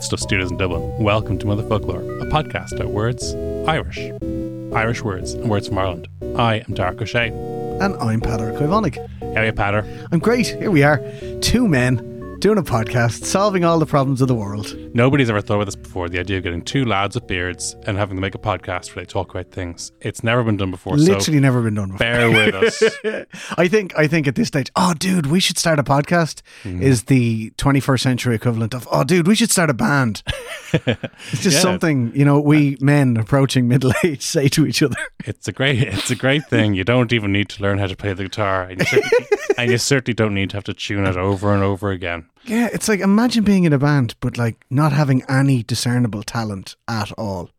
From Headstuff Studios in Dublin, welcome to Motherfoclóir, a podcast about words, Irish, Irish words, and words from Ireland. I am Darach Ó Séaghdha. And I'm Peadar Ó Caomhánaigh. How are you, Peadar? I'm great. Here we are, two men doing a podcast, solving all the problems of the world. Nobody's ever thought of this before. The idea of getting two lads with beards and having to make a podcast where they talk about things. It's never been done before. Literally so never been done before. bear with us. I think I think at this stage, oh dude, we should start a podcast Mm-hmm. is the 21st century equivalent of oh dude, we should start a band. It's just Yeah. something, you know, we men approaching middle age say to each other. It's a great, it's a great thing. You don't even need to learn how to play the guitar, and you, certainly, and you certainly don't need to have to tune it over and over again. Yeah, it's like imagine being in a band but like not having any discernible talent at all.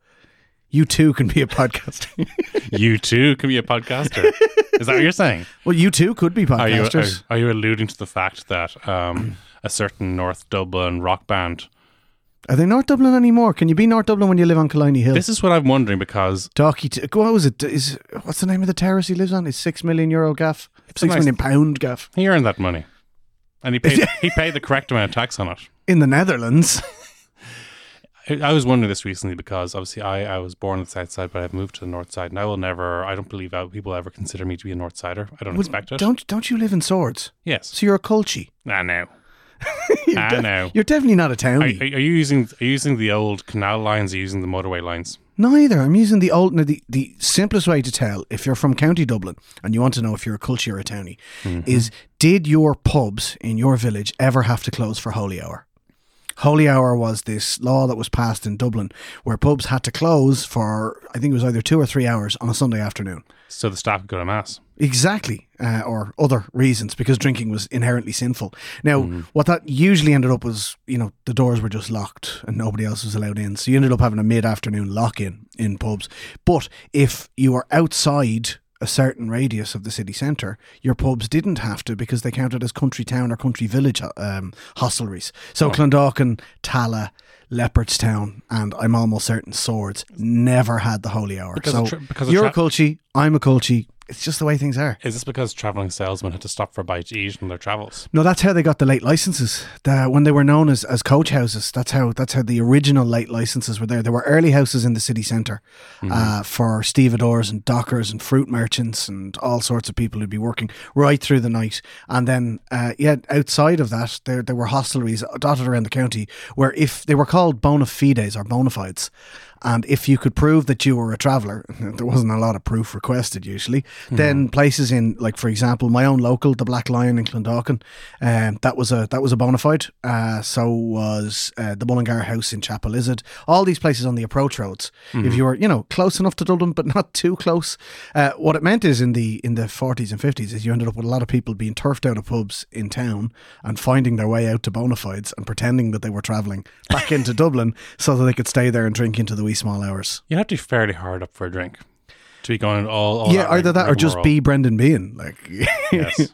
You too can be a podcaster. You too can be a podcaster. Is that what you're saying? well, you too could be Are you are, are you alluding to the fact that um, a certain North Dublin rock band? Are they North Dublin anymore? Can you be North Dublin when you live on Killiney Hill? This is what I'm wondering because Docky, t- what was it? Is what's the name of the terrace he lives on? Is six million euro gaff? Six nice- million pound gaff he earned that money, and he paid he paid the correct amount of tax on it. in the Netherlands. I was wondering this recently because obviously I, I was born on the south side, but I've moved to the north side, and I will never. I don't believe I, people ever consider me to be a north sider. I don't expect it. Don't don't you live in Swords? Yes, So you're a culchie. I know. I know. You're definitely not a Are, townie. are you using are you using the old canal lines? Or are you using the motorway lines? Neither. I'm using the old. The the simplest way to tell if you're from County Dublin and you want to know if you're a culture or a townie Mm-hmm. is did your pubs in your village ever have to close for holy hour? Holy hour was this law that was passed in Dublin where pubs had to close for I think it was either two or three hours on a Sunday afternoon. So the staff could go to mass. Exactly, uh, or other reasons because drinking was inherently sinful. Now, what that usually ended up was, you know, the doors were just locked and nobody else was allowed in. So you ended up having a mid-afternoon lock-in in pubs. But if you were outside a certain radius of the city centre, your pubs didn't have to because they counted as country town or country village um, hostelries. So Clondalkin, Tallaght, Leopardstown, and I'm almost certain Swords never had the holy hour. Because so tra- because you're a tra- culture, I'm a culture. It's just the way things are. Is this because traveling salesmen had to stop for a bite to eat on their travels? No, that's how they got the late licenses. The, when they were known as, as coach houses, that's how that's how the original late licenses were there. There were early houses in the city centre uh, for stevedores and dockers and fruit merchants and all sorts of people who'd be working right through the night. And then, uh, yeah, outside of that, there there were hostelries dotted around the county where if they were called bona fides or bona fides. And if you could prove that you were a traveller, there wasn't a lot of proof requested usually, then places in, like for example, my own local, the Black Lion in Clondalkin, um, that was a that was a bona fide. Uh, so was uh, the Mullingar House in Chapelizod. All these places on the approach roads. If you were, you know, close enough to Dublin but not too close, uh, what it meant is in the in the forties and fifties is you ended up with a lot of people being turfed out of pubs in town and finding their way out to bona fides and pretending that they were travelling back into Dublin so that they could stay there and drink into the small hours. You have to be fairly hard up for a drink to be going all. all yeah, either that or just be Brendan Behan. Like Yes.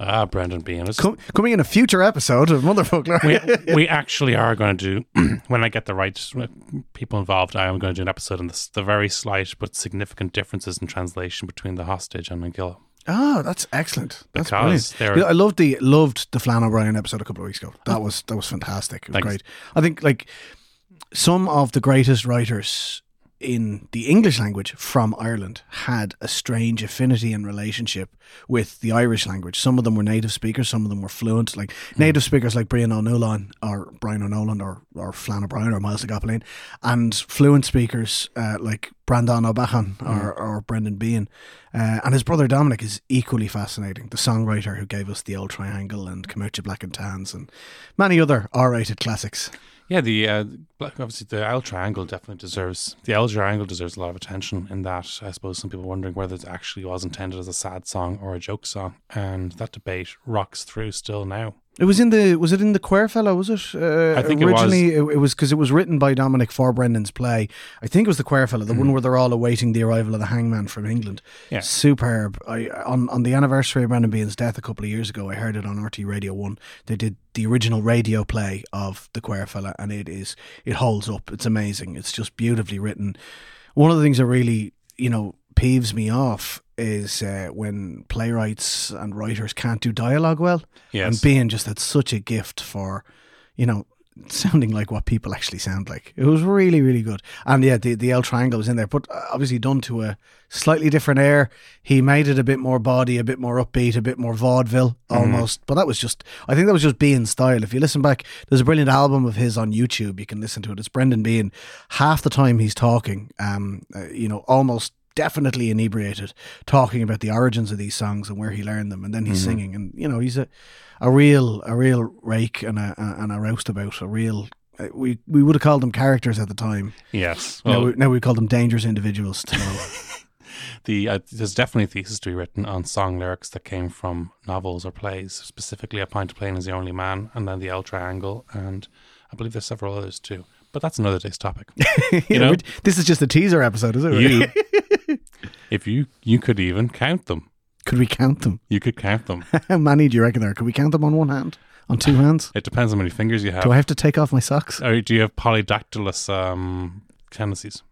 ah, Brendan Behan. Com- coming in a future episode of Motherfoclóir. We, we actually are going to do when I get the right people involved. I am going to do an episode on this, the very slight but significant differences in translation between the hostage and An Giall. Oh, that's excellent. That's Because brilliant. they're- I loved the loved the Flann O'Brien episode a couple of weeks ago. That was that was fantastic. It was Thanks. great. I think like some of the greatest writers in the English language from Ireland had a strange affinity and relationship with the Irish language. Some of them were native speakers, some of them were fluent. Like native speakers like Brian O'Nolan or Brian Ó Nualláin or, or Flann O'Brien or Myles na gCopaleen, and fluent speakers uh, like Breandán Ó Beacháin or, or Brendan Behan. Uh, and his brother Dominic is equally fascinating, the songwriter who gave us The Old Triangle and Come Out You Black and Tans and many other R rated classics. Yeah, the uh, obviously the L triangle definitely deserves the L triangle deserves a lot of attention. In that, I suppose some people wondering whether it actually was intended as a sad song or a joke song, and that debate rocks through still now. It was in the was it in the Quare Fellow? Was it? Uh, I think it was. originally it, it was because it was written by Dominic for Brendan's play. I think it was the Quare Fellow, the one where they're all awaiting the arrival of the Hangman from England. Mm. Yeah. superb. I on on the anniversary of Brendan Behan's death a couple of years ago, I heard it on RTÉ Radio One. They did the original radio play of the Quare Fella, and it is it holds up. It's amazing. It's just beautifully written. One of the things that really you know peeves me off is uh, when playwrights and writers can't do dialogue well. Yes. And Behan just had such a gift for, you know, sounding like what people actually sound like. It was really, really good. And yeah, the, the L triangle was in there, but obviously done to a slightly different air. He made it a bit more body, a bit more upbeat, a bit more vaudeville almost. But that was just, I think that was just Behan style. If you listen back, there's a brilliant album of his on YouTube. You can listen to it. It's Brendan Behan. Half the time he's talking, um, uh, you know, almost definitely inebriated, talking about the origins of these songs and where he learned them, and then he's singing. And you know, he's a a real a real rake and a, a and a roustabout, a real. uh, We we would have called them characters at the time. Yes. now, we, now we call them dangerous individuals. The uh, there's definitely a thesis to be written on song lyrics that came from novels or plays. Specifically, A Pint of Plain is the Only Man, and then The L Triangle, and I believe there's several others too. But that's another day's topic. you know? this is just a teaser episode, is it? You, if you you could even count them, Could we count them? you could count them. How many do you reckon there? Could we count them on one hand? On two hands? It depends how many fingers you have. Do I have to take off my socks? or do you have polydactylous um, tendencies?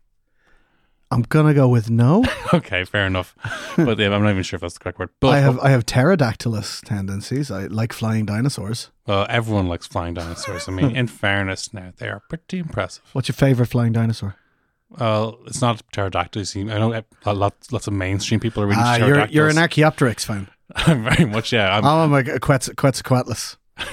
I'm gonna go with no. Okay, fair enough. But yeah, I'm not even sure if that's the correct word. But I have I have pterodactylous tendencies. I like flying dinosaurs. well, everyone likes flying dinosaurs. I mean, in fairness, now they are pretty impressive. What's your favorite flying dinosaur? Well, it's not pterodactyls. I know uh, lots, lots of mainstream people are really Ah, into you're pterodactyls. you're an Archaeopteryx fan. I'm very much, yeah. I'm, I'm a Quetz- Quetzalcoatlus.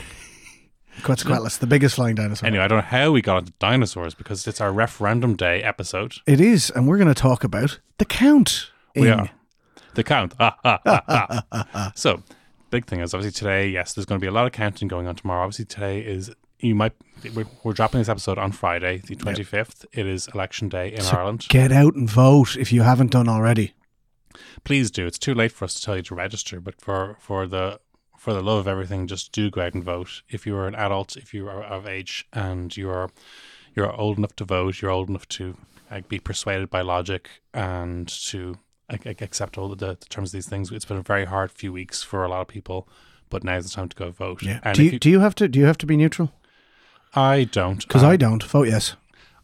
Quetzalcoatlus, the biggest flying dinosaur. anyway, I don't know how we got into dinosaurs because it's our referendum day episode. It is, and we're going to talk about the count. We are the count. Ah, ah, ah, ah. so, big thing is obviously today. Yes, there's going to be a lot of counting going on tomorrow. Obviously, today is you might we're, we're dropping this episode on Friday, the 25th. It is election day in So Ireland. Get out and vote if you haven't done already. please do. It's too late for us to tell you to register, but for for the for the love of everything, just do go out and vote. If you are an adult, if you are of age, and you are you're old enough to vote, you're old enough to like, be persuaded by logic and to like, accept all the, the terms of these things. It's been a very hard few weeks for a lot of people, but now's the time to go vote. Yeah. And Do you, you, do you have to do you have to be neutral? I don't Because Um, I don't. Vote yes.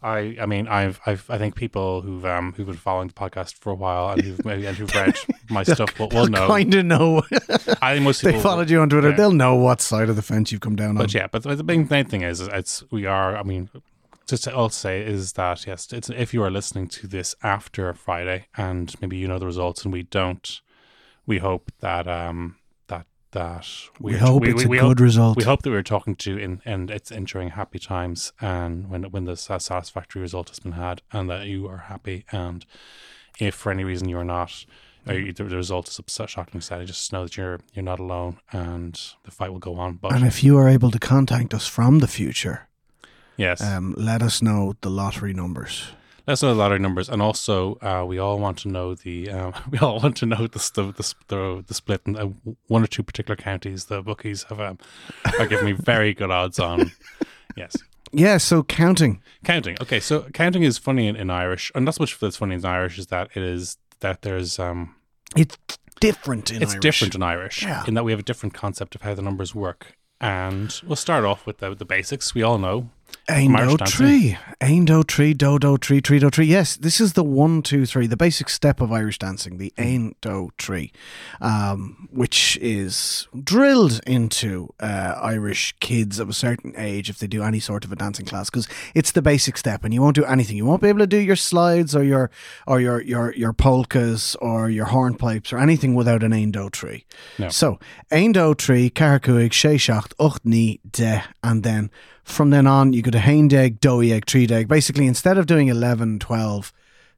I, I mean, I've, I've, I think people who've, um, who've been following the podcast for a while and who've maybe and who've read my stuff will, will know. Kind of know. I think most they people followed you on Twitter. yeah. They'll know what side of the fence you've come down on. But yeah, but the big main thing is, is it's we are. I mean, just to also say is that yes, it's if you are listening to this after Friday and maybe you know the results and we don't, we hope that um that we are- hope it's a good hope, result. we hope that we're talking to in and it's ensuring happy times and when when the satisfactory result has been had and that you are happy and if for any reason you're not. You, the the result is upset, shockingly sad. I just know that you're you're not alone, and the fight will go on. But and if you are able to contact us from the future, yes, um, let us know the lottery numbers. Let's know the lottery numbers, and also uh, we all want to know the um, we all want to know the the the, the, split in uh, one or two particular counties. The bookies have um, are giving me very good odds on. Yes, Yeah, so counting. counting. Okay, so counting is funny in, in Irish, and not so much that's funny in Irish is that it is that there's um It's different in Irish. it's Irish. different in Irish Yeah. in that we have a different concept of how the numbers work. And we'll start off with the, the basics. We all know Aindo Irish dancing. tree. Aindo tree, dodo tree, tree do tree. Yes, this is the one, two, three, the basic step of Irish dancing, the Aindo tree, um, which is drilled into uh, Irish kids of a certain age if they do any sort of a dancing class, because it's the basic step, and you won't do anything. You won't be able to do your slides or your or your your your polkas or your hornpipes or anything without an Aindo tree. No. So Aindo tree, Carcuig, Sheishacht, Ucht Ni, De, and then from then on you go to Haindeg, Doeg, Treedeg. Basically, instead of doing 11, 12,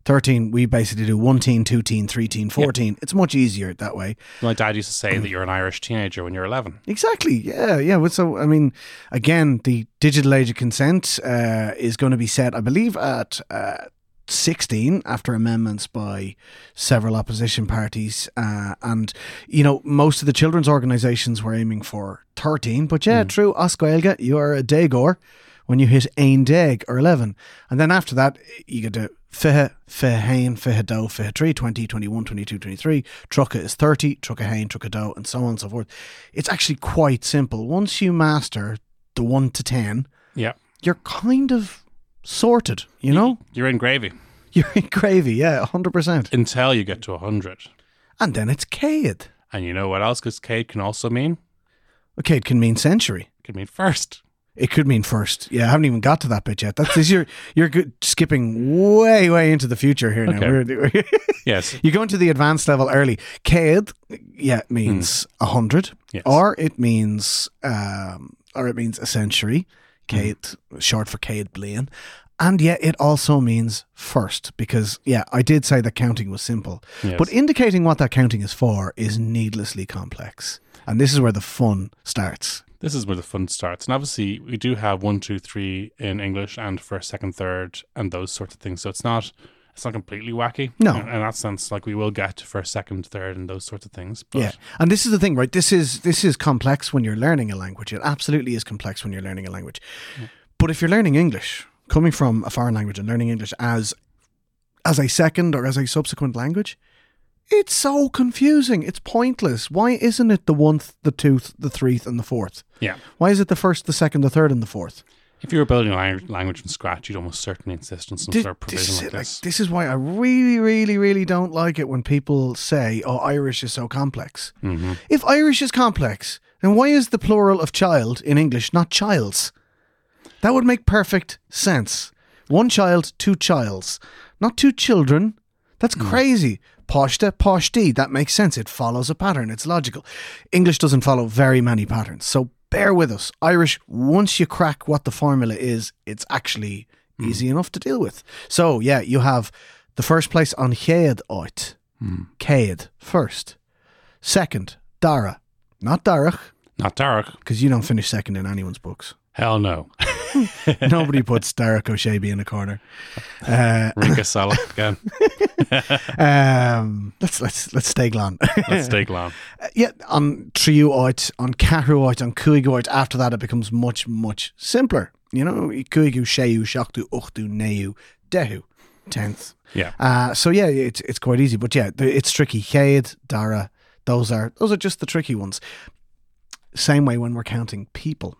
13, we basically do 1 teen, 2 teen, 3 teen, 14. It's much easier that way. my dad used to say that you're an Irish teenager when you're 11. Exactly. Yeah. Yeah. So, I mean, again, the digital age of consent uh, is going to be set, I believe, at uh, 16 after amendments by several opposition parties. Uh, and, you know, most of the children's organisations were aiming for 13. But yeah, true. Oscailga, you are a Dagor when you hit Ein Dag or 11. And then after that, you get to Fihe, Fihe Hain, Fihe Do, Fihe 3, 20, 21, 22, 23. Trucka is 30, Trucka Hain, Trucka Do, and so on and so forth. It's actually quite simple. Once you master the 1 to 10, Yeah. you're kind of sorted, you know? You're in gravy You're in gravy, yeah, 100%. until you get to 100. And then it's Cade. And you know what else? Because Cade can also mean? Okay, it can mean century. It can mean first. It could mean first. Yeah, I haven't even got to that bit yet. That's you're you're good, skipping way way into the future here now. Okay. We're- Yes. you go into the advanced level early. Cade, yeah, means a hundred, Yes. or it means um, or it means a century. Cade, short for Cade Blaine. And yet it also means first because, yeah, I did say that counting was simple. Yes. But indicating what that counting is for is needlessly complex. And this is where the fun starts. This is where the fun starts. And obviously, we do have one, two, three in English and first, second, third, and those sorts of things. So it's not it's not completely wacky. No. In, in that sense, like we will get to first, second, third, and those sorts of things. But Yeah. And this is the thing, right? This is this is complex when you're learning a language. It absolutely is complex when you're learning a language. But if you're learning English, coming from a foreign language and learning English as as a second or as a subsequent language, it's so confusing. It's pointless. Why isn't it the one, the two, the three, and the fourth? yeah. Why is it the first, the second, the third, and the fourth? If you were building a language from scratch, you'd almost certainly insist on some This, sort of this provision is like it, like, this. this is why I really, really, really don't like it when people say, "Oh, Irish is so complex." hmm If Irish is complex, then why is the plural of child in English not childs? That would make perfect sense. One child, two childs, not two children. That's crazy. Poshta, poshti. That makes sense. It follows a pattern. It's logical. English doesn't follow very many patterns. So bear with us. Irish, once you crack what the formula is, it's actually hmm. easy enough to deal with. So, yeah, you have the first place on Chéad oit. Hmm. Céad, first. Second, Dara. Not Darach, Not dark. because you don't finish second in anyone's books. Hell no. Nobody puts Darach Ó Séaghdha in a corner. Uh, Rinka Salah again. um, let's let's let's stay glan. Let's stay long. yeah, on Triu oit, on Cahu oit, on Cuig oit. After that, it becomes much much simpler. You know, Cuigu, Sheu, Shaktu, Uchtu, Neu, Dehu, tenth. Yeah. Uh, so yeah, it's it's quite easy, but yeah, it's tricky. Chéad, Dara, those are those are just the tricky ones. Same way when we're counting people.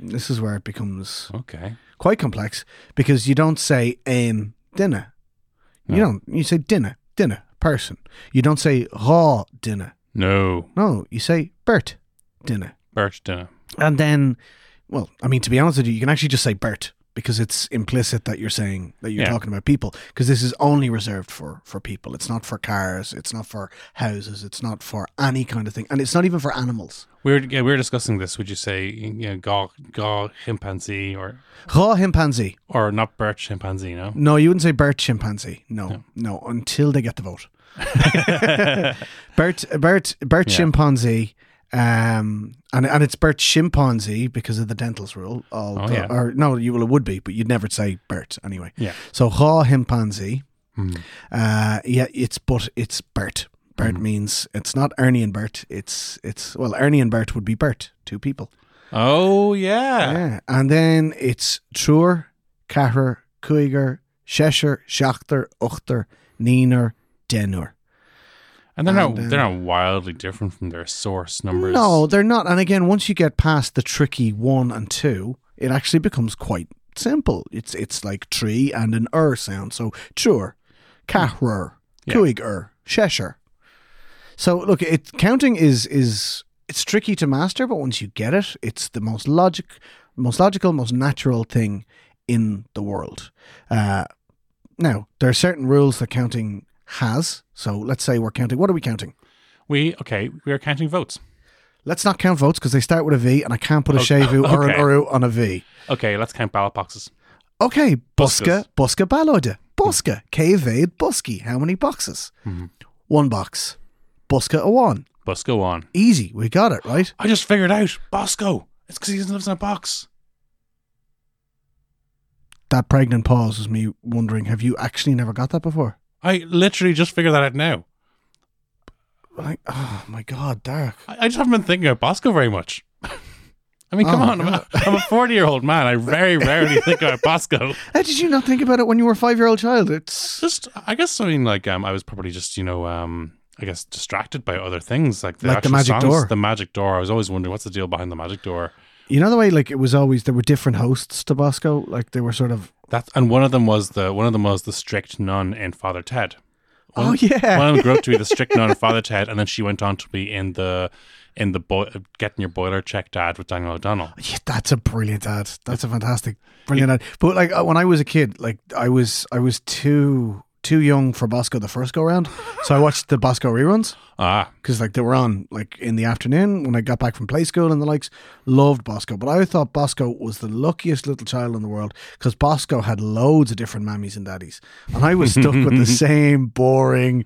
This is where it becomes Okay. quite complex because you don't say ein dinner. You don't. You say dinner, dinner, person. You don't say raw dinner. No. No, you say Bert dinner. Birch dinner. And then, well, I mean, to be honest with you, you can actually just say Bert because it's implicit that you're saying that you're Yeah. talking about people because this is only reserved for for people. It's not for cars. It's not for houses. It's not for any kind of thing, and it's not even for animals. We were, yeah, we were discussing this. Would you say you know, gaw, gaw chimpanzee or Raw chimpanzee. or not birch chimpanzee? No. No, you wouldn't say Bert chimpanzee. No, no, until they get the vote. Bert, Bert, Bert Yeah. chimpanzee, um, and and it's Bert chimpanzee because of the dentals rule. All Oh, yeah. Or no, you well, it would be, but you'd never say Bert anyway. Yeah. So raw chimpanzee. Hmm. Uh, yeah, it's but it's Bert. Bert Mm-hmm. means it's not Ernie and Bert. It's it's well, Ernie and Bert would be Bert, two people. Oh yeah. Yeah, and then it's Truer, Catter, Kuiger, Cheshire, Schachter, Uchter, Neener, Denur. And they're not And, um, they're not wildly different from their source numbers. No, they're not. And again, once you get past the tricky one and two, it actually becomes quite simple. It's it's like tree and an er sound. So Cahrer, Yeah. Kuiger, Cheshire. So look, it counting is is it's tricky to master, but once you get it, it's the most logic, most logical, most natural thing in the world. Uh, now there are certain rules that counting has. So let's say we're counting. What are we counting? We okay. We are counting votes. Let's not count votes because they start with a V, and I can't put a Okay. Séimhiú or an Uru on a V. Okay, let's count ballot boxes. Okay, Buska. Buska Balode. Buska, Cavade, Busky. How many boxes? Mhm. One box. Buska a one. Let's. Easy, we got it, right? I just figured out Bosco. It's because he lives in a box. That pregnant pause was me wondering, have you actually never got that before? I literally just figured that out now. Like, oh my god, Derek. I, I just haven't been thinking about Bosco very much. I mean, come Oh, on. I'm a, I'm a 40 year old man. I very rarely think about Bosco. How did you not think about it when you were a five year old child? It's Just, I guess, I mean, like, um, I was probably just, you know, um, I guess distracted by other things like the, Like the magic songs, door. The magic door. I was always wondering what's the deal behind the magic door. you know the way like it was always there were different hosts to Bosco, like they were sort of That and one of them was the one of them was the strict nun in Father Ted. One, Oh yeah. one of them grew up to be the strict nun in Father Ted, and then she went on to be in the in the boi- getting your boiler checked ad with Daniel O'Donnell. Yeah, that's a brilliant ad. That's a fantastic, brilliant ad. But like uh, when I was a kid, like I was, I was too too young for Bosco the first go round, so I watched the Bosco reruns Ah, because like they were on like in the afternoon when I got back from play school and the likes. Loved Bosco, but I thought Bosco was the luckiest little child in the world because Bosco had loads of different mammies and daddies, and I was stuck with the same boring,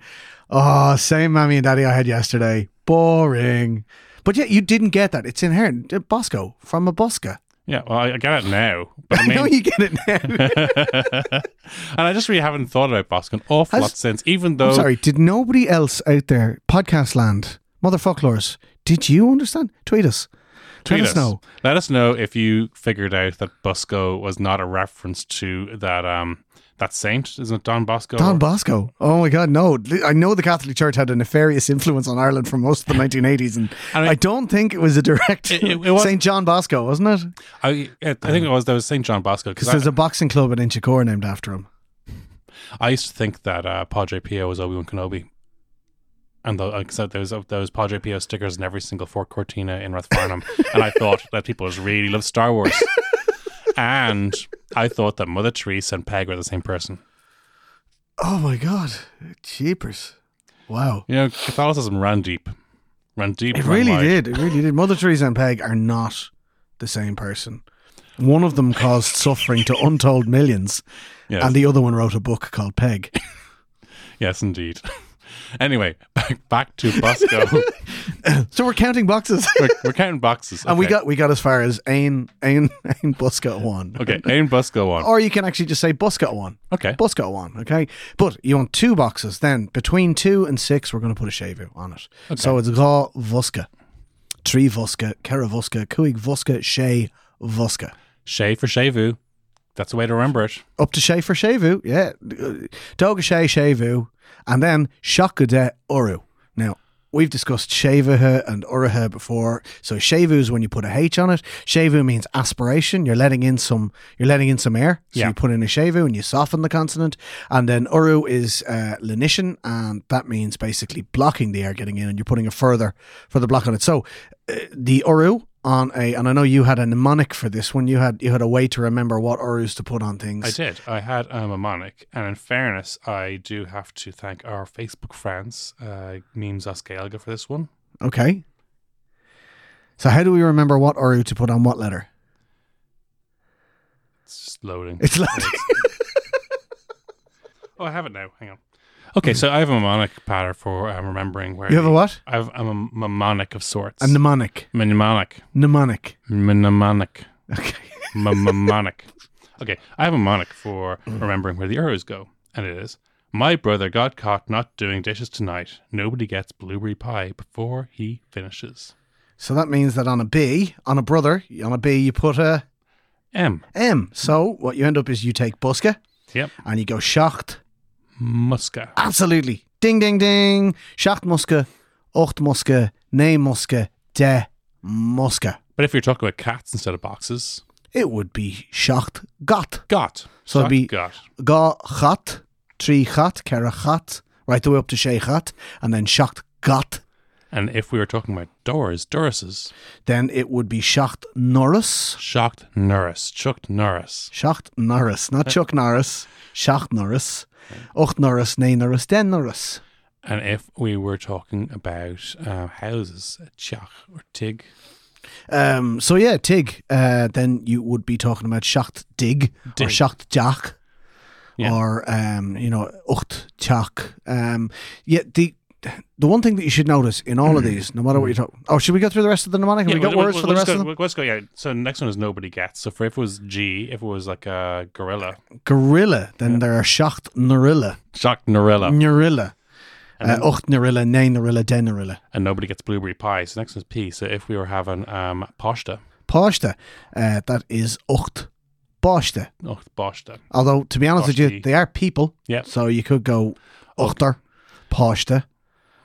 oh, same mammy and daddy I had yesterday. Boring. But yeah, you didn't get that. It's inherent. Bosco from a Bosca. Yeah. Well, I, I get it now, but I I know you get it now. and I just really haven't thought about Bosco an awful Has- lot since. Even though I'm sorry, did nobody else out there, podcast land, motherfucklers, did you understand? Tweet us. Tweet Let us know. Let us know if you figured out that Bosco was not a reference to that um that saint, isn't it Don Bosco? Don Bosco. Oh my God, no. I know the Catholic Church had a nefarious influence on Ireland for most of the 1980s, and I mean- I don't think it was a direct It- it- St. John Bosco, wasn't it? I, I think it was there was Saint John Bosco Because because there's a boxing club in Inchicore named after him. I used to think that uh, Padre Pio was Obi Wan Kenobi, and the, like, so there was there was Padre Pio stickers in every single Ford Cortina in Rathfarnham, and I thought that people just really love Star Wars, and I thought that Mother Teresa and Peig were the same person. Oh my God. Cheapers. Wow. You know, Catholicism ran deep, ran deep. It ran really wide. did. It really did. Mother Teresa and Peig are not the same person. One of them caused suffering to untold millions, Yes, and the other one wrote a book called Peig. yes, indeed. Anyway, back back to Bosco. so we're counting boxes, we're, we're counting boxes, and we Okay. got we got as far as Ain Ain Ain Busca one. okay. Aim Bosco one. Or you can actually just say Busca one. Okay, Busca one, okay? But you want two boxes, then between two and six, we're going to put a séimhiú on it. Okay. So it's Gá Vuska, Tree Vuska, Kera Vuska, Kuig Vuska, Shay Vuska. Shay for Séimhiú. That's the way to remember it. Up to Shay for Séimhiú, yeah. Doga Shay Séimhiú, and then Shakade Uru. Now, we've discussed Shavuha and Uruha before. So Séimhiú is when you put a H on it. Séimhiú means aspiration. You're letting in some you're letting in some air. So Yeah. you put in a Shavu and you soften the consonant. And then Uru is uh, lenition, and that means basically blocking the air getting in, and you're putting a further further block on it. So uh, the Uru on a and I know you had a mnemonic for this one. You had you had a way to remember what Urus to put on things. I did. I had a mnemonic, and in fairness, I do have to thank our Facebook friends, uh, Memes Oscaelga, for this one. Okay. So how do we remember what Uru to put on what letter? It's just loading. It's like oh, I have it now. Hang on. Okay, so I have a mnemonic pattern for um, remembering where you have a what? I have a mnemonic of sorts. A mnemonic. mnemonic. Mnemonic. Mnemonic. Okay. Mnemonic. Okay, I have a mnemonic for remembering where the arrows go, and it is My brother got caught not doing dishes tonight. Nobody gets blueberry pie before he finishes. So that means that on a B, on a brother, on a B you put a M. M. So what you end up is you take Buska Yep. and you go Schacht. Muska. Absolutely. Ding ding ding. Schacht Muska, Ocht Muska, Ne Muska, De Muska. But if you're talking about cats instead of boxes, It would be Schacht Got. got. So it'd be- got. Ga Gat, Tree Gat, Kera Gat, right the way up to Shay Gat, and then Schacht Got. And if we were talking about doors, Dorises, Then it would be Schacht Norris. shocked Norris, chucked Norris. Schacht Norris, not Chuck Norris. Schacht Norris. Och Norris, Ne Norris, Den Norris. And if we were talking about uh, houses, chach or tig, Um, so yeah, Tig. Uh, then you would be talking about Schacht Dig, or Dig. Schacht Jack, Yeah. or um, you know Ucht Chak. Um, yeah, the the one thing that you should notice in all of these, no matter what you're talking. Oh, should we go through the rest of the mnemonic? Have we got we'll- words we'll- for the we'll rest just of go, them? Let's go. Yeah. So next one is nobody gets. So for if it was G, if it was like a gorilla, Gorilla. Then there are Schacht Norilla, shocked Norilla, Norilla, uh, Ucht Norilla, Ne Norilla, Den Norilla. and nobody gets blueberry pie. So next one is P. So if we were having um pasta, Pashta, uh, that is Ucht Bashta. oh pasta, Although, to be honest with you, they are people. Yeah. So you could go Uchter, Pashta.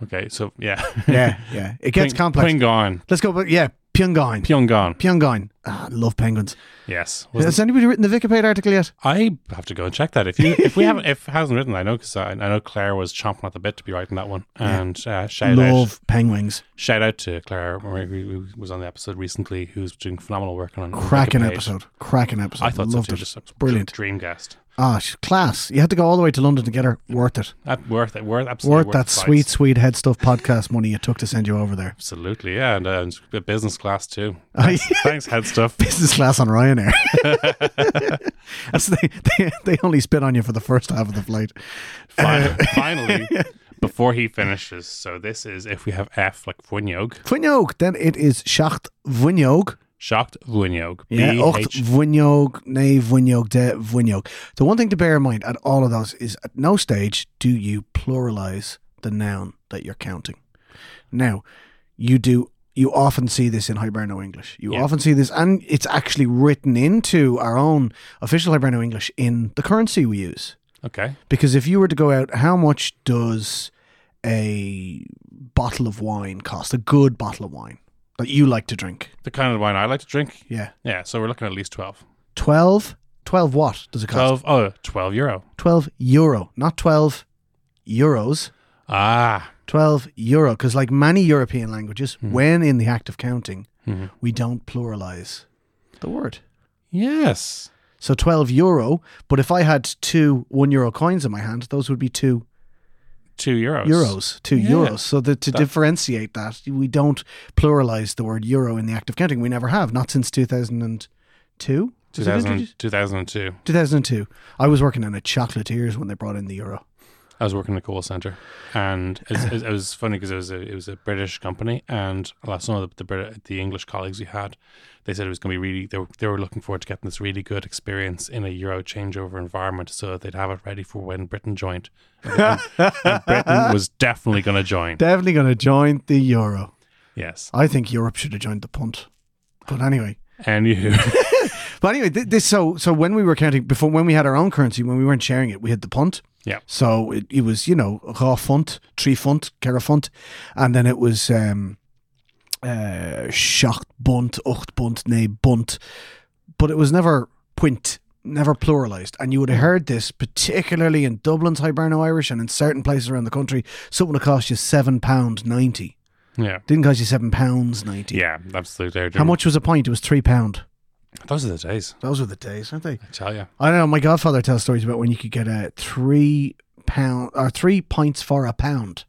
Okay. So yeah, Yeah, yeah. It gets Ping- complex. Pingon, Let's go, but yeah, Pyongyang. Pyongyang, Pyongyang. Ah, I love penguins. Yes. Was Has anybody written the Wikipedia article yet? I have to go and check that. If you, if we haven't, if it hasn't written, I know because I, I know Claire was chomping at the bit to be writing that one. And uh, shout out, love penguins. shout out to Claire, who who was on the episode recently, who's doing phenomenal work on Cracking episode. Cracking episode. I thought so Loved too. it. Just a Brilliant. dream guest. Ah, she's class. You had to go all the way to London to get her. Worth it. That worth it. Worth absolutely Worth worth that sweet, sweet head stuff podcast money you took to send you over there. Absolutely, yeah, and, uh, and business class too. Oh, Thanks, yeah. thanks head stuff. Business class on Ryanair. That's they, they they only spit on you for the first half of the flight. Fi- uh, Finally, before he finishes, so this is if we have F like Vunyog, Vunyog. Then it is Schacht Vunyog. shocked Vunyog, Yeah, Ocht H Vunyog, Ne Vunyog, De Vunyog. The one thing to bear in mind at all of those is at no stage do you pluralize the noun that you're counting. Now, you do. You often see this in Hiberno English. You Yeah. often see this, and it's actually written into our own official Hiberno English in the currency we use. Okay, Because if you were to go out, how much does a bottle of wine cost? A good bottle of wine that you like to drink? the kind of wine I like to drink. Yeah. Yeah, so we're looking at at least 12. 12? 12 what does it cost? 12, oh, 12 euro. 12 euro, not 12 euros. Ah, 12 euro. Because, like many European languages, Hmm. when in the act of counting, Mhm. we don't pluralize the word. yes. So 12 euro, but if I had two one euro coins in my hand, those would be two Two euros. euros, two Yeah. euros. So that to That- differentiate that, we don't pluralize the word euro in the act of counting. We never have, not since 2002 2000, 2002 2002 I was working in a chocolatiers when they brought in the euro. I was working in a call center, and it was, it was- funny because it was a it was a British company, and some of the the, Brit- the English colleagues we had, they said it was going to be really they were, they were looking forward to getting this really good experience in a Euro changeover environment, so that they'd have it ready for when Britain joined. And, and Britain was definitely going to join. Definitely going to join the euro. Yes, I think Europe should have joined the punt. But anyway, you but anyway, th- this so so when we were counting before when we had our own currency when we weren't sharing it, we had the punt. Yeah. So it, it was you know raw funt, tree funt, kera funt, and then it was um, uh, schacht bunt, ucht bunt, ne bunt, but it was never punt, never pluralized. And you would have heard this particularly in Dublin's Hiberno Irish and in certain places around the country. Something that cost you seven pound ninety yeah didn't cost you seven pounds ninety. yeah absolutely. How much was a pint? It was three pound. Those are the days. Those are the days, aren't they? I tell you. I don't know. My godfather tells stories about when you could get a three pound or three pints for a pound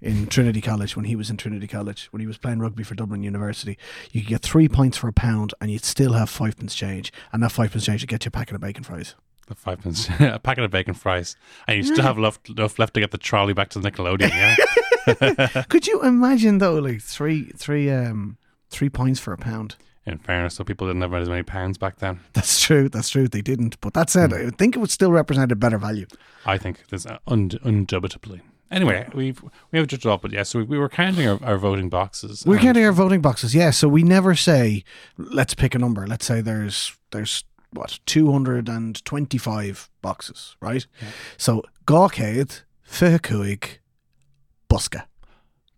in Trinity College when he was in Trinity College when he was playing rugby for Dublin University. You could get three pints for a pound and you'd still have five pence change, and that five pence change would get you a packet of bacon fries. The five pence, a packet of bacon fries, and you still have left, enough left to get the trolley back to the Nickelodeon. Yeah. could you imagine though, like three three um three pints for a pound? In fairness, so people didn't have as many pounds back then. That's true. That's true. They didn't. But that said, hmm. I think it would still represent a better value. I think there's und- undoubtedly. Anyway, we've we have judged up, but yeah. So we, we were counting our, our voting boxes. We're counting our voting boxes, yeah. So we never say, let's pick a number. Let's say there's there's what two hundred and twenty five boxes, right? Yeah. So Gawcade, Fihakuig, Buska,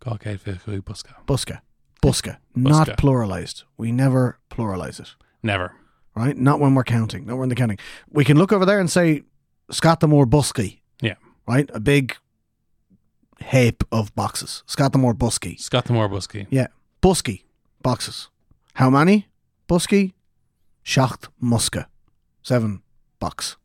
Gawcade, Fichu, Buska. Buska, Buska, not Buska. pluralized. We never pluralize it, Never. right? Not when we're counting. Not when they're counting. We can look over there and say Scottamore Busky, Yeah. right? A big heap of boxes. Scottamore Busky. Scott the Moore Busky. Yeah. Busky boxes. How many? Busky, Schacht, Muska. Seven box.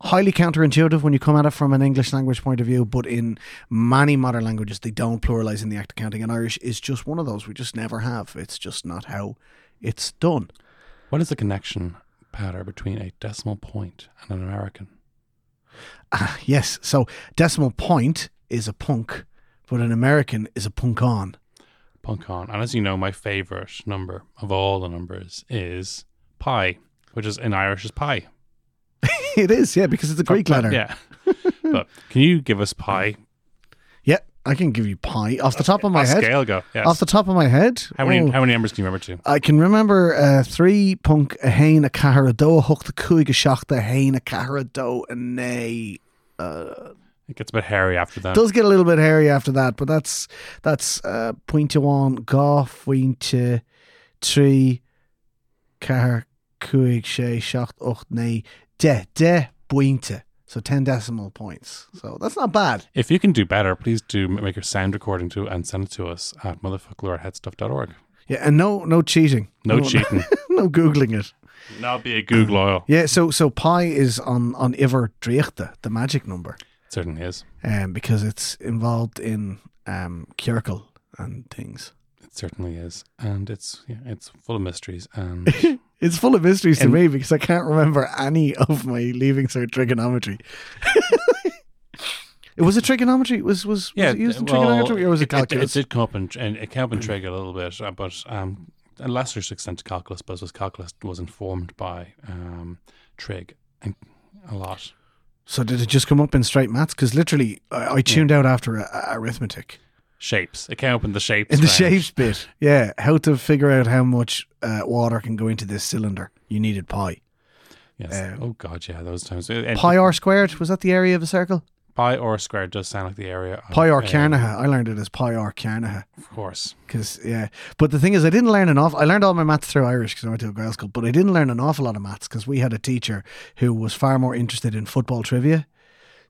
Highly counterintuitive when you come at it from an English language point of view, but in many modern languages, they don't pluralize in the act of counting. And Irish is just one of those. We just never have. It's just not how it's done. What is the connection, Peadar, between a decimal point and an American? Ah, yes. So decimal point is a punk, but an American is a punk on. Punk on. And as you know, my favorite number of all the numbers is pi, which is in Irish is pi. it is, yeah, because it's a Greek letter. Yeah. but can you give us pi? Yeah, I can give you pi off the top of my A head. scale go. Yes. Off the top of my head. how many oh. how many numbers can you remember to? I can remember uh, three punk a hain a cahar a do a hook the cuig a shacht a hain a cahar a do a nay. Uh, It gets a bit hairy after that. does get a little bit hairy after that, but that's that's uh, point to one golf point to three car cuig sé secht och nei de de buinte. So ten decimal points. So that's not bad. If you can do better, please do make your sound recording to and send it to us at motherfocloir at headstuff.org. Yeah, and no no cheating. No cheating. no googling it. Not be a Google oil. Yeah, so so pi is on on Iver Driechta, the magic number, It certainly is. um, because it's involved in um Kierkel and things. It certainly is. And it's yeah, it's full of mysteries and It's full of mysteries to me because I can't remember any of my leaving cert trigonometry. it was a trigonometry. Was was, yeah, was it used in well, trigonometry or was it, it, it, calculus? did come up in, and it came up in trig a little bit, uh, but um, a lesser extent to calculus, but was calculus was informed by um, trig and a lot. so did it just come up in straight maths? Because literally, I, I tuned out after a- arithmetic Shapes. It came up in the shapes. in the round. shapes bit. Yeah, how to figure out how much uh, water can go into this cylinder. You needed pi. Yes. Uh, oh god, yeah, those times. And Pi r squared was that the area of a circle? pi or squared does sound like the area. Pi r uh, Carnaha. I learned it as pi r Carnaha. Of course. Because yeah, but the thing is, I didn't learn enough. I learned all my maths through Irish because I went to a girls' school, but I didn't learn an awful lot of maths because we had a teacher who was far more interested in football trivia.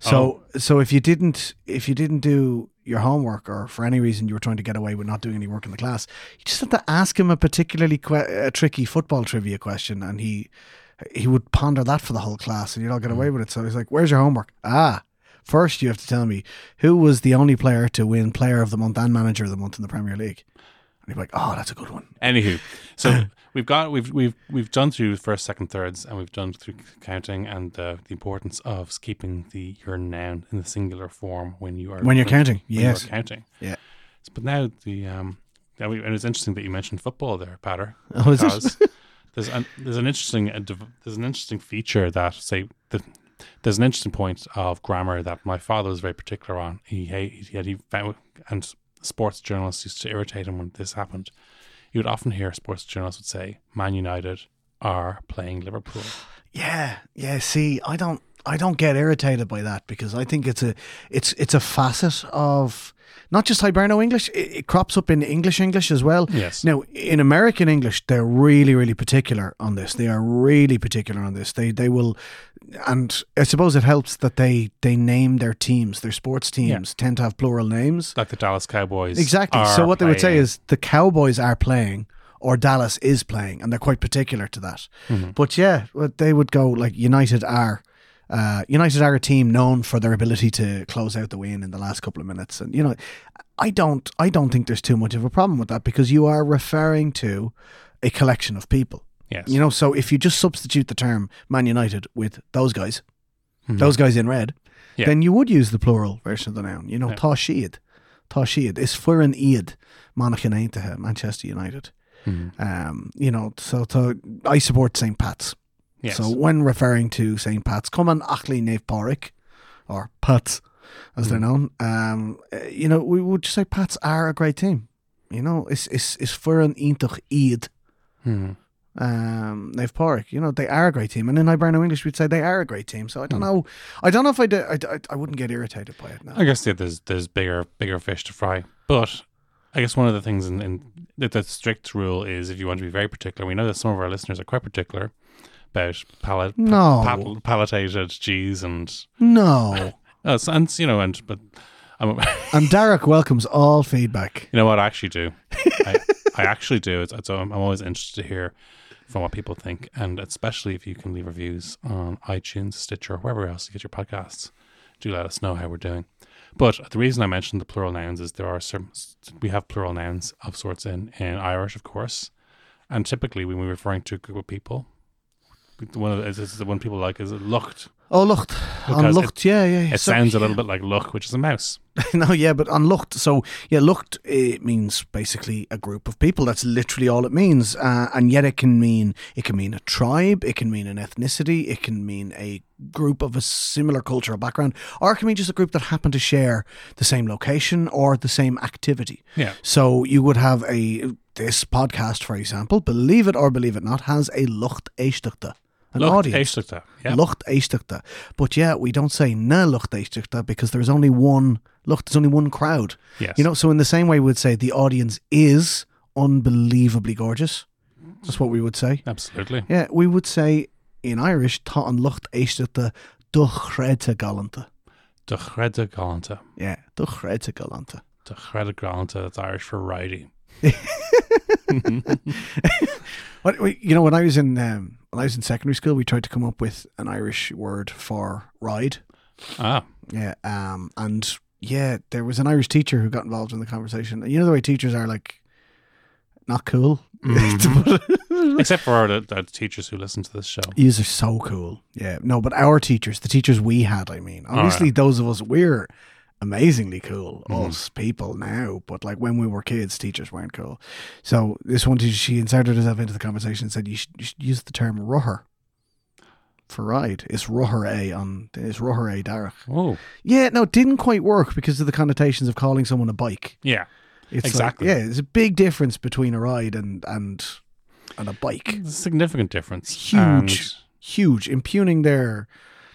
So, so if you didn't, if you didn't do your homework, or for any reason you were trying to get away with not doing any work in the class, you just had to ask him a particularly que- a tricky football trivia question, and he he would ponder that for the whole class, and you'd all get away with it. So he's like, "Where's your homework?" Ah. First, you have to tell me who was the only player to win Player of the Month and Manager of the Month in the Premier League. And you'd be like, "Oh, that's a good one." Anywho, so we've got we've we've we've done through first, second, thirds, and we've done through counting and uh, the importance of keeping the your noun in the singular form when you are When you're counting, when yes. you are counting. Yeah. So, but now the um, we, and it's interesting that you mentioned football there, Peadar. Oh, is it? there's an there's an interesting uh, div- there's an interesting feature that say the, there's an interesting point of grammar that my father was very particular on. He he he, he found and sports journalists used to irritate him when this happened. You would often hear sports journalists would say, "Man United are playing Liverpool." Yeah, yeah. See, I don't, I don't get irritated by that because I think it's a, it's, it's a facet of not just Hiberno English. It, it crops up in English English as well. Yes. Now, in American English, they're really, really particular on this. They are really particular on this. They, they will, and I suppose it helps that they, they name their teams. Their sports teams tend to have plural names. Like the Dallas Cowboys. Exactly. So what they would say is the Cowboys are playing or Dallas is playing, and they're quite particular to that. Mm-hmm. But yeah, they would go like United are. Uh, United are a team known for their ability to close out the win in the last couple of minutes, and you know, I don't, I don't think there's too much of a problem with that because you are referring to a collection of people. yes. You know, so if you just substitute the term Man United with those guys, Mhm. those guys in red, Yeah. then you would use the plural version of the noun. You know, Yeah. tá siad is for an Monaghan Aintahe, Manchester United. Mhm. Um, you know, so to, I support St. Pat's. Yes. So when referring to St. Pat's, come on Achley Nave Porrick, or Pats, as they're known, um, uh, you know, we would just say Pats are a great team. You know, it's it's it's for an Intach Iad Mhm. um, Nave Porrick. You know, they are a great team. And in Hiberno English, we'd say they are a great team. So I Hmm. don't know. I don't know if I, do, I, I, I wouldn't get irritated by it now. I guess yeah, there's there's bigger bigger fish to fry. But I guess one of the things in, in that the strict rule is if you want to be very particular, we know that some of our listeners are quite particular about palate No. pal- palatated cheese and No. uh, and you know and but I'm, and Derek welcomes all feedback. you know what I actually do. I, I actually do. It's, it's, I'm always interested to hear from what people think, and especially if you can leave reviews on iTunes, Stitcher, wherever else you get your podcasts. Do let us know how we're doing. But the reason I mentioned the plural nouns is there are some we have plural nouns of sorts in in Irish, of course, and typically when we're referring to a group of people, one of the, the one people like is lucht. Oh, lucht. On lucht, yeah, yeah. yeah. It So- sounds a little bit like look, which is a mouse. no, yeah, but on lucht. So, yeah, looked, it means basically a group of people. That's literally all it means. Uh, and yet it can mean, it can mean a tribe, it can mean an ethnicity, it can mean a group of a similar cultural background, or it can mean just a group that happen to share the same location or the same activity. Yeah. So you would have a, this podcast, for example, believe it or believe it not, has a lucht éisteachta, an Look, audience. éisteachta, yeah. Lucht. But yeah, we don't say na lucht éisteachta because there's only one lucht, there's only one crowd. Yes. You know, so in the same way we'd say the audience is unbelievably gorgeous. That's what we would say. Absolutely. Yeah, we would say in Irish, tá an lucht éisteachta do chréite galanta. De chredde galanta. Yeah, do chréite galanta. De chredde galanta, that's Irish for we- you know, when I was in um, when I was in secondary school, we tried to come up with an Irish word for ride. Ah, Yeah, um, and yeah, there was an Irish teacher who got involved in the conversation. You know the way teachers are like not cool. It- except for the, the teachers who listen to this show. Yous are so cool. Yeah, no, but our teachers, the teachers we had, I mean, obviously those of us we're amazingly cool, mm-hmm. us people now. But like when we were kids, teachers weren't cool. So this one she inserted herself into the conversation and said, "You should, you should use the term ruher." For ride, it's ruher a on it's ruher a Darach. Oh, Yeah, no, it didn't quite work because of the connotations of calling someone a bike. yeah. It's like- Exactly. yeah, there's a big difference between a ride and and and a bike. It's a significant difference. Huge, huge, impugning their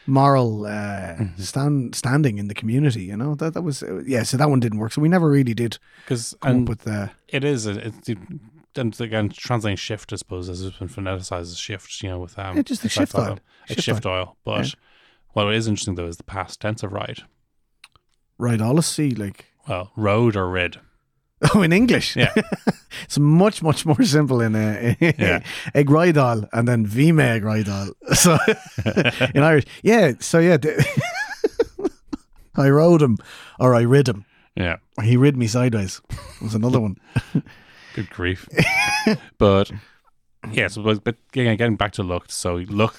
moral uh, Mm-hmm. stand standing in the community. You know that that was uh, yeah. So that one didn't work. So we never really did Because come and up with the it is a, it's the, and again translating shift I suppose has been phoneticized as shift you know with um Yeah, just the shift oil. it's Shift shift oil but what is interesting though is the past tense of ride right policy. Like well road or rid oh, in English, yeah it's much much more simple in uh, Yeah. rydal and then vime ag rydal. So in Irish, yeah. So yeah, I rode him or I rid him. yeah he rid me sideways. It Was another one. good grief but yeah so but, but again, getting back to look so look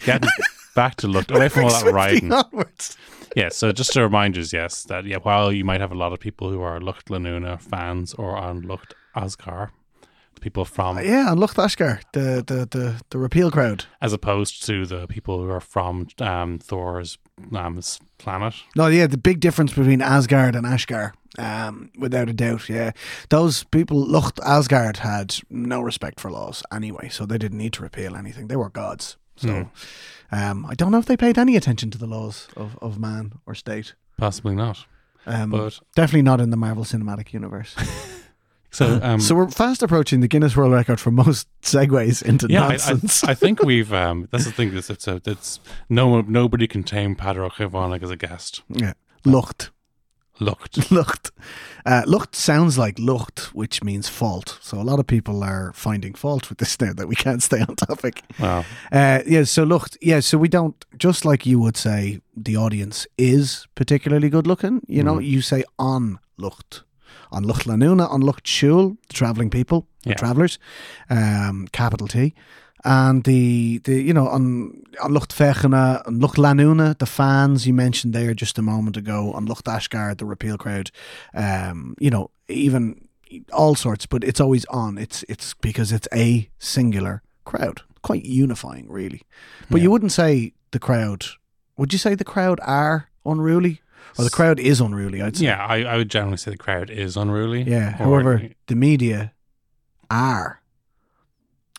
getting back to look away from all that riding onwards. Yeah, so just to remind you, yes, that yeah, while you might have a lot of people who are Lucht Lanuna fans or on Lucht Asgar, the people from Yeah, and look, Ashgar, the, the the the repeal crowd. as opposed to the people who are from um, Thor's um, planet. No, yeah, the big difference between Asgard and Ashgar, um, without a doubt. Yeah, those people, look, Asgard had no respect for laws anyway, so they didn't need to repeal anything. They were gods. So, um, I don't know if they paid any attention to the laws of, of man or state. Possibly not, Um, but definitely not in the Marvel Cinematic Universe. so um, so we're fast approaching the Guinness World Record for most segues into yeah, I, I, nonsense. I think we've um, that's the thing. It's no nobody can tame Peadar Ó Caomhánaigh as a guest. yeah, Lucht. Looked, Lucht. Uh, Lucht sounds like Lucht, which means fault. So a lot of people are finding fault with this now that we can't stay on topic. Wow. Uh, yeah, so Lucht. Yeah, so we don't, just like you would say the audience is particularly good looking, you know, you say on Lucht. On Lucht Lanuna, on Lucht Schul, the travelling people, the travellers, um, capital T. And the, the you know, on, on Lucht Fechena, on Lucht Lanuna, the fans you mentioned there just a moment ago, on Lucht Ashgard, the repeal crowd, um, you know, even all sorts, but it's always on. It's it's because it's a singular crowd. Quite unifying, really. But you wouldn't say the crowd. Would you say the crowd are unruly? Or the crowd is unruly, I'd say. yeah, I, I would generally say the crowd is unruly. Yeah. However, the media are.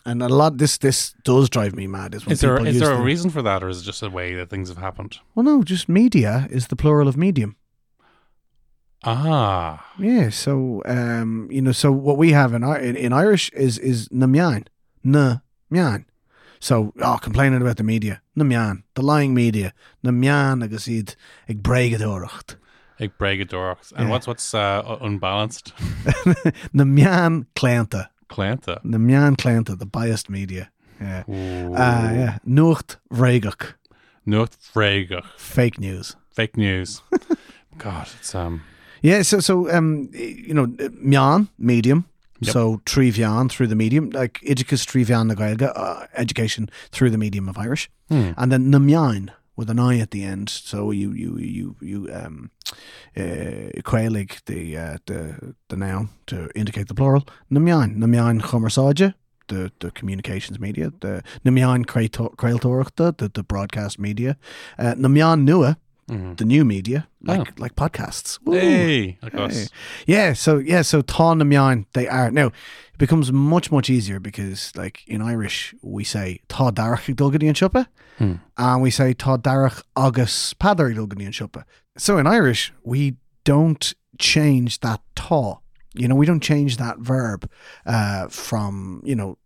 And a lot this this does drive me mad is is there is there a the- reason for that, or is it just a way that things have happened? Well no, just media is the plural of medium. Ah, Yeah, so um, you know, so what we have in in, in Irish is is namyan, na mian. So, oh, complaining about the media, namyan, the lying media, namyan agus iad ag bregadóracht. Ag bregadorach. And Yeah. what's what's uh, unbalanced? namyan clanta, Clanta. namyan clanta, the biased media. Yeah, uh, yeah, nucht vregach, Not Fragach. fake news. Fake news. God, it's um Yeah, so so um, you know, mian medium. Yep. So trivian through the medium, like educus trivian na Gaeilge, uh, education through the medium of Irish, Hmm. and then namyan with an i at the end. So you you you you um, uh, quaelig the uh, the the noun to indicate the plural. Namyan namyan chomersaja. The, the communications media, the Namian Creiltorachta, the, the broadcast media, uh, Namian Nua, mhm. the new media, like Oh. like podcasts. Woo. Hey, like Hey. us. Yeah, so yeah, so tá na Mian, they are now. It becomes much much easier because like in Irish we say tá darach ag dulgadí an sipa, Hmm. and we say tá darach agus Peadar ag dulgadí an sipa. So in Irish we don't change that tá. You know, we don't change that verb uh, from you know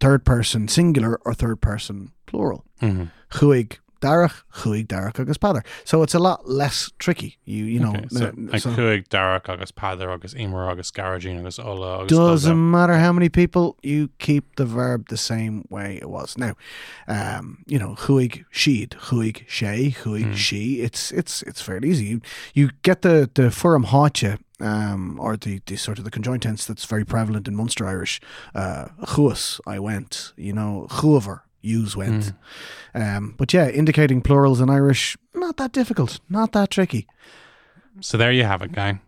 third person singular or third person plural. Mm-hmm. Chuig darach, chuig darach agus Peadar. So it's a lot less tricky. You you know, Okay, so, uh, so- chuig darach agus Peadar agus imar agus garagine agus ola agus doesn't doza. matter how many people you keep the verb the same way it was. Now, um, you know, chuig sheed, chuig she, chuig she. It's it's it's fairly easy. You, you get the the furum hache, um, or the, the sort of the conjoint tense that's very prevalent in Munster Irish. Uh, chuas, I went. You know, chuaver, yous went. Um, but yeah, indicating plurals in Irish, not that difficult, not that tricky. So there you have it, guy.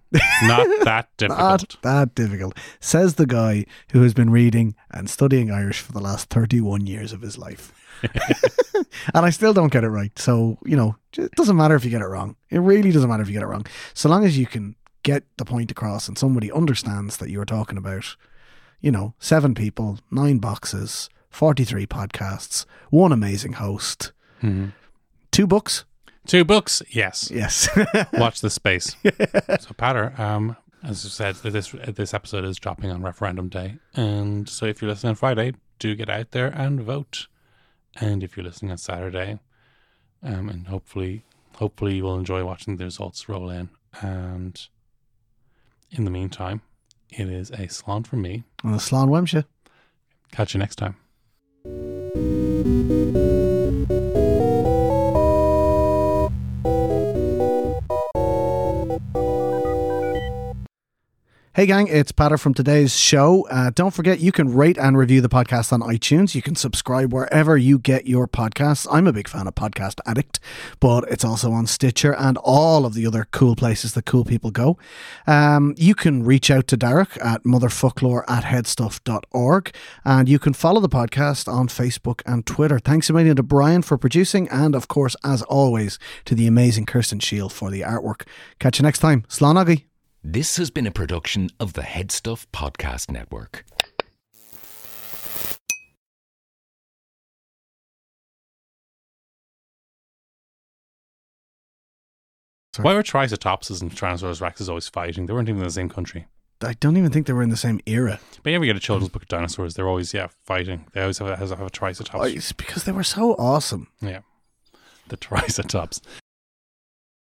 Not that difficult. Not that difficult, says the guy who has been reading and studying Irish for the last 31 years of his life. and I still don't get it right. So, you know, it doesn't matter if you get it wrong. It really doesn't matter if you get it wrong. So long as you can get the point across and somebody understands that you're talking about, you know, seven people, nine boxes, 43 podcasts, one amazing host, Mhm. two books. Two books, yes. Yes. Watch the space. so, Peadar, um, as I said, this this episode is dropping on referendum day, and so if you're listening on Friday, do get out there and vote. And if you're listening on Saturday, um, and hopefully, hopefully you will enjoy watching the results roll in. And in the meantime, it is a salon from me. On the Slán Wemsha. Catch you next time. Música Hey, gang, it's Peadar from today's show. Uh, don't forget, you can rate and review the podcast on iTunes. You can subscribe wherever you get your podcasts. I'm a big fan of Podcast Addict, but it's also on Stitcher and all of the other cool places that cool people go. Um, you can reach out to Darach at motherfocloir at headstuff.org, and you can follow the podcast on Facebook and Twitter. Thanks a million to Brian for producing, and of course, as always, to the amazing Kirsten Shield for the artwork. Catch you next time. Slánagi. This has been a production of the HeadStuff Podcast Network. Sorry. Why were Triceratopses and Tyrannosaurus Rexes always fighting? They weren't even in the same country. I don't even think they were in the same era. But yeah, we get a children's book of dinosaurs. They're always yeah fighting. They always have a, have a oh, Triceratops. Oh, it's because they were so awesome. Yeah. The Triceratops.